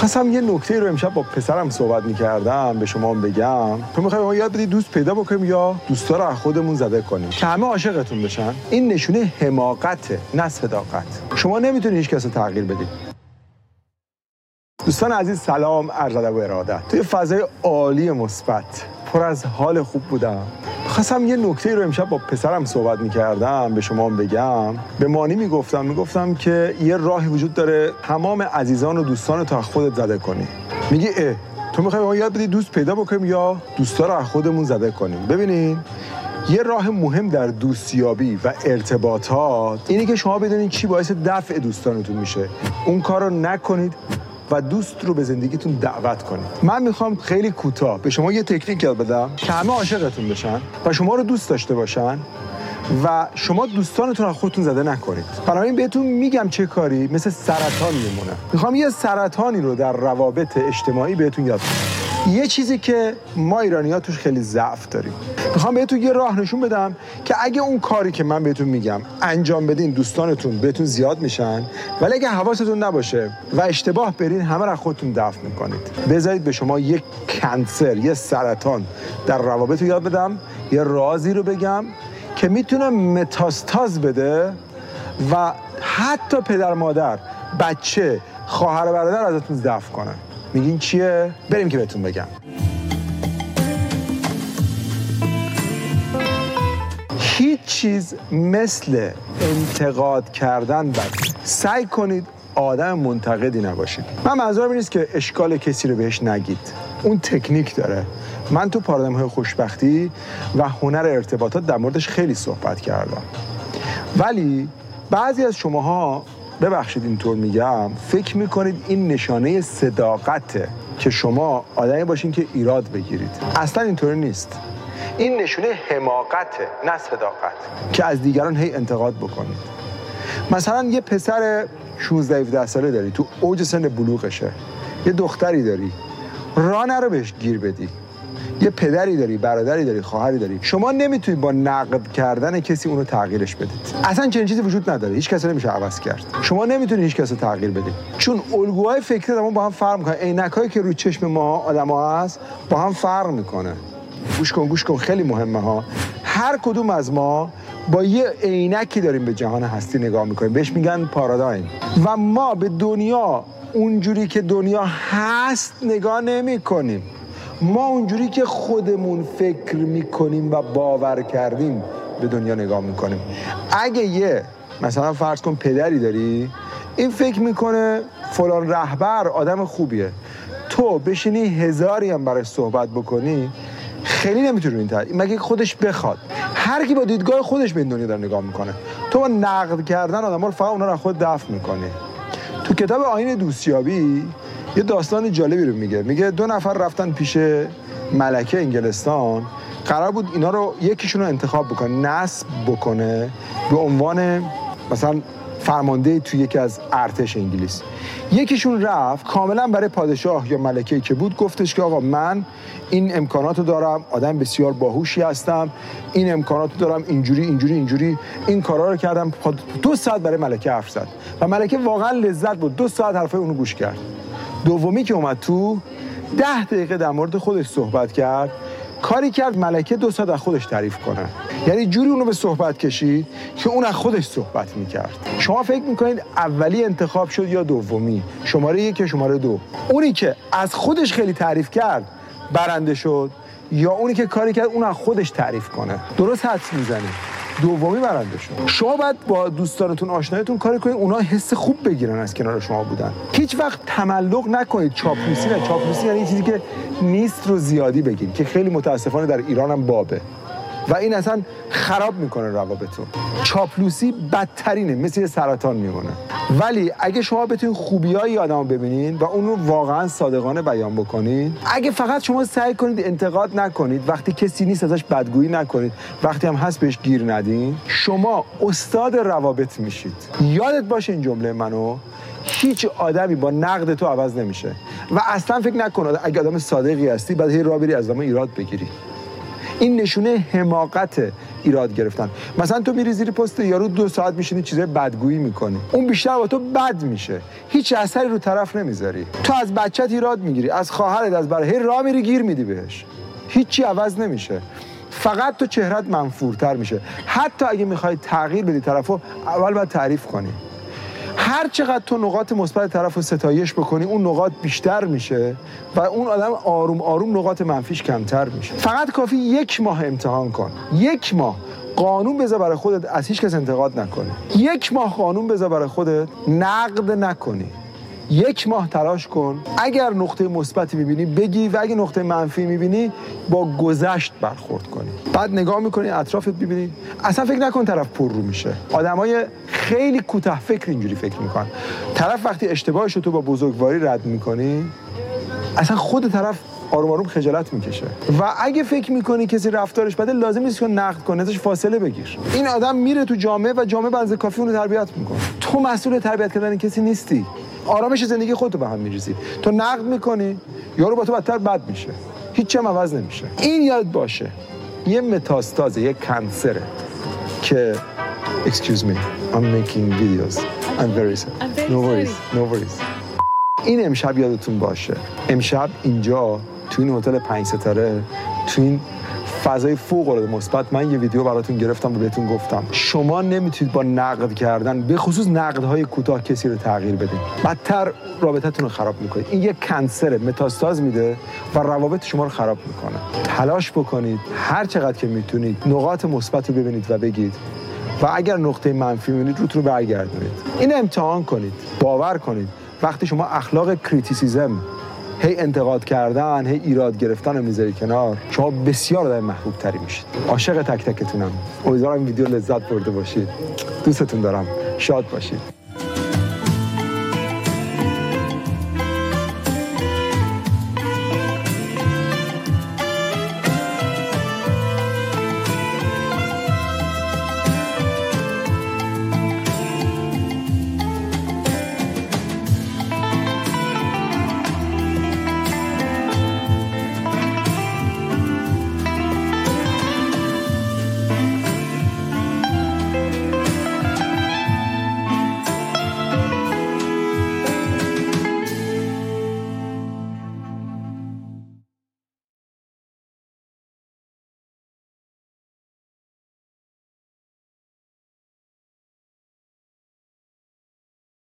خواستم یه نکته رو امشب با پسرم صحبت می‌کردم به شما بگم. تو می‌خوای ما یاد بدی دوست پیدا بکنیم یا دوستا رو از خودمون زده کنیم؟ که همه عاشقتون بشن. این نشونه حماقته نه صداقت. شما نمی‌تونی هیچ کس تغییر بدی. دوستان عزیز سلام عرض و ارادت. توی فضای عالی مثبت پر از حال خوب بودم. خواستم یه نکته رو امشب با پسرم صحبت می‌کردم به شما بگم. به مانی می‌گفتم می‌گفتم که یه راهی وجود داره تمام عزیزان و دوستان تا خودت زده کنی. میگی اه تو می‌خوای ما یاد بدی دوست پیدا بکنیم یا دوستا رو از خودمون زده کنیم؟ ببینین یه راه مهم در دوستیابی و ارتباطات اینه که شما بدونید چی باعث دفع دوستانتون میشه. اون کار رو نکنید و دوست رو به زندگیتون دعوت کنید. من می‌خوام خیلی کوتاه به شما یه تکنیک یاد بدم که همه عاشقتون بشن و شما رو دوست داشته باشن و شما دوستانتون رو خودتون زده نکنید. بنابراین بهتون میگم چه کاری مثل سرطان میمونه. می‌خوام یه سرطانی رو در روابط اجتماعی بهتون یاد بدم. یه چیزی که ما ایرانی ها توش خیلی ضعف داریم. می‌خوام بهتون یه راه نشون بدم که اگه اون کاری که من بهتون میگم انجام بدین دوستانتون بهتون زیاد میشن ولی اگه حواستون نباشه و اشتباه برین همه را خودتون دفع می‌کنید. بذارید به شما یک کنسر یه سرطان در روابط رو یاد بدم. یه رازی رو بگم که می‌تونه متاستاز بده و حتی پدر مادر بچه خواهر برادر ازتون دفع کنن. میگین چیه؟ بریم که بهتون بگم. هیچ چیز مثل انتقاد کردن بد. سعی کنید آدم منتقدی نباشید. من منظورم نیست که اشکال کسی رو بهش نگید. اون تکنیک داره. من تو پارادایم های خوشبختی و هنر ارتباطات در موردش خیلی صحبت کردم. ولی بعضی از شماها ببخشید اینطور میگم فکر می‌کنید این نشانه صداقته که شما آدمی باشین که ایراد بگیرید. اصلا اینطوری نیست. این نشونه حماقته نه صداقت. که از دیگران هی انتقاد بکنید. مثلا یه پسر 16 17 ساله داری تو اوج سن بلوغشه. یه دختری داری. راه نرو بهش گیر بدی. یه پدری داری برادری داری خواهری داری. شما نمی‌تونید با نقد کردن کسی اونو تغییرش بدید اصلا چنین چیزی وجود نداره. هیچ کسی نمیشه عوض کرد. شما نمی‌تونید هیچ کسی تغییر بدید چون الگوهای فکری ما با هم فرق می‌کنه عینکایی که روی چشم ما آدما هست با هم فرق می‌کنه. گوش کن گوش کن خیلی مهمه ها. هر کدوم از ما با یه عینکی داریم به جهان هستی نگاه می‌کنیم. بهش میگن پارادایم. و ما به دنیا اونجوری که دنیا هست نگاه نمی کنیم ما اونجوری که خودمون فکر می‌کنیم و باور کردیم به دنیا نگاه می‌کنیم. اگه یه مثلا فرض کن پدری داری این فکر می‌کنه فلان رهبر آدم خوبیه. تو بشینی هزاری هم برای صحبت بکنی خیلی نمی‌تونی این تر مگه خودش بخواد. هر کی با دیدگاه خودش به دنیا داره نگاه می‌کنه. تو با نقد کردن آدم رو فقط اونا رو خود دفع می‌کنی. تو کتاب آین دوستیابی یه داستان جالبی رو میگه. میگه دو نفر رفتن پیش ملکه انگلستان. قرار بود اینا رو یکیشون رو انتخاب بکنه نصب بکنه به عنوان مثلا فرمانده توی یکی از ارتش انگلیس. یکیشون رفت کاملا برای پادشاه یا ملکه که بود گفتش که آقا من این امکانات رو دارم آدم بسیار باهوشی هستم این امکانات رو دارم اینجوری اینجوری اینجوری این کارا رو کردم. دو ساعت برای ملکه حرف و ملکه واقعا لذت بود. دو ساعت حرفای اونو گوش کرد. دومی که اومد تو ده دقیقه در مورد خودش صحبت کرد. کاری کرد ملکه دو ساعت از خودش تعریف کنه. یعنی جوری اونو به صحبت کشید که اون از خودش صحبت می‌کرد. شما فکر می‌کنید اولی انتخاب شد یا دومی؟ شماره یک یا شماره دو؟ اونی که از خودش خیلی تعریف کرد برنده شد یا اونی که کاری کرد اون از خودش تعریف کنه؟ درست حدس می‌زنید دومی برنده شد شما باید با دوستانتون آشنایتون کاری کنید اونا حس خوب بگیرن از کنار شما بودن. هیچ وقت تملق نکنید. چاپلوسی نه. چاپلوسی یعنی چیزی که نیست رو زیادی بگید که خیلی متاسفانه در ایران هم بابه. و این اصلا خراب می‌کنه روابطو. چاپلوسی بدترینه مثل سرطان میمونه. ولی اگه شما بتونید خوبی های آدم ببینین و اون رو واقعا صادقانه بیان بکنید اگه فقط شما سعی کنید انتقاد نکنید وقتی کسی نیست ازش بدگویی نکنید وقتی هم هست بهش گیر ندین شما استاد روابط میشید. یادت باشه این جمله منو؟ هیچ آدمی با نقد تو عوض نمیشه. و اصلا فکر نکن اگه آدم صادقی هستی بعد هی راه بری از آدم ایراد بگیری. این نشونه حماقته ایراد گرفتن. مثلا تو میری زیر پست یارو دو ساعت میشینی چیزای بدگویی می‌کنی. اون بیشتر با تو بد میشه. هیچ اثری رو طرف نمی‌ذاری. تو از بچت ایراد می‌گیری. از خواهرت از برای راه میری گیر میدی بهش. هیچی عوض نمیشه. فقط تو چهرت منفورتر میشه. حتی اگه می‌خوای تغییر بدی طرفو اول باید تعریف کنی. هر چقدر تو نقاط مثبت طرف رو ستایش بکنی اون نقاط بیشتر میشه و اون آدم آروم آروم نقاط منفیش کمتر میشه. فقط کافی یک ماه امتحان کن. یک ماه. قانون بذار برای خودت از هیچ کس انتقاد نکنی یک ماه قانون بذار برای خودت نقد نکنی. یک ماه تلاش کن. اگر نقطه مثبتی می‌بینی بگی. و اگر نقطه منفی می‌بینی با گذشت برخورد کنی. بعد نگاه می‌کنی اطرافت ببینی اصلا فکر نکن طرف پر رو میشه. آدمای خیلی کوتاه فکر اینجوری فکر می‌کنن. طرف وقتی اشتباهش رو تو با بزرگواری رد می‌کنی اصلا خود طرف آروم آروم خجالت می‌کشه. و اگه فکر می‌کنی کسی رفتارش بده لازم نیست که نقد کنی ازش فاصله بگیر. این آدم میره تو جامعه و جامعه بنز کافی اونو تربیت می‌کنه. تو مسئول تربیت کردن کسی نیستی. آرامش زندگی خودتو به هم میریزی. تو نقد می‌کنی یارو با تو بدتر بد میشه. هیچ هم عوض نمیشه. این یاد باشه. یه متاستازه یه کنسره که excuse me I'm making videos. I'm very sorry I'm very no worries. no worries. این امشب یادتون باشه. امشب اینجا تو این هتل پنج ستاره تو این فضای فوق العاده مثبت. من یه ویدیو براتون گرفتم و بهتون گفتم. شما نمی‌تونید با نقد کردن به خصوص نقدهای کوتاه کسی رو تغییر بدین. بدتر رابطتون رو خراب می‌کنید. این یه cancer ه متاستاز میده و روابط شما رو خراب می‌کنه. تلاش بکنید. هر چقدر که می‌تونید نقاط مثبت رو ببینید و بگید. و اگر نقطه منفی می‌بینید روت رو برگردونید. این امتحان کنید. باور کنید. وقتی شما اخلاق criticism هی انتقاد کردن هی ایراد گرفتن رو می‌ذاری کنار. شما بسیار آدم محبوب تری میشید. عاشق تک تکتونم. امیدوارم این ویدیو لذت برده باشید. دوستتون دارم. شاد باشید.